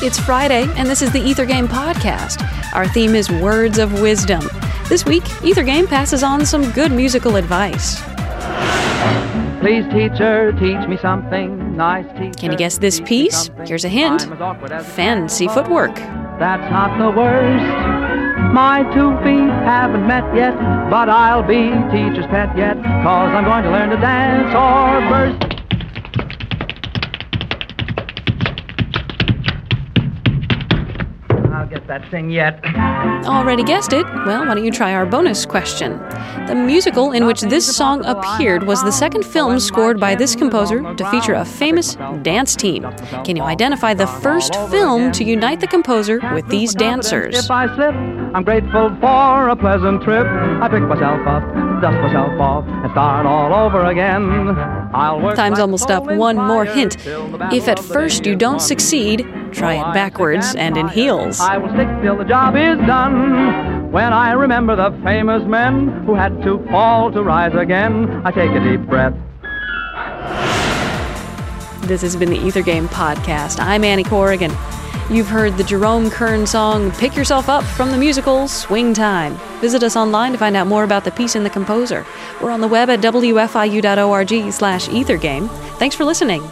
It's Friday, and this is the Ether Game Podcast. Our theme is Words of Wisdom. This week, Ether Game passes on some good musical advice. Please, teacher, teach me something nice. Teacher, Can you guess this piece? Here's a hint I'm as awkward as a fancy footwork. That's not the worst. My two feet haven't met yet, but I'll be teacher's pet yet, cause I'm going to learn to dance or burst. Get that thing yet. Already guessed it? Well, why don't you try our bonus question? The musical in which this song appeared was the second film scored by this composer to feature a famous dance team. Can you identify the first film to unite the composer with these dancers? I slip, I'm grateful for a pleasant trip. I pick myself up, dust myself off, and start all over again. I'll work Time's almost up. One more hint. till the battle If at first you don't succeed, try it backwards and in heels. I will stick till the job is done. When I remember the famous men who had to fall to rise again, I take a deep breath. This has been the Ether Game Podcast. I'm Annie Corrigan. You've heard the Jerome Kern song Pick Yourself Up from the musical Swing Time. Visit us online to find out more about the piece and the composer. We're on the web at wfiu.org slash ethergame. Thanks for listening.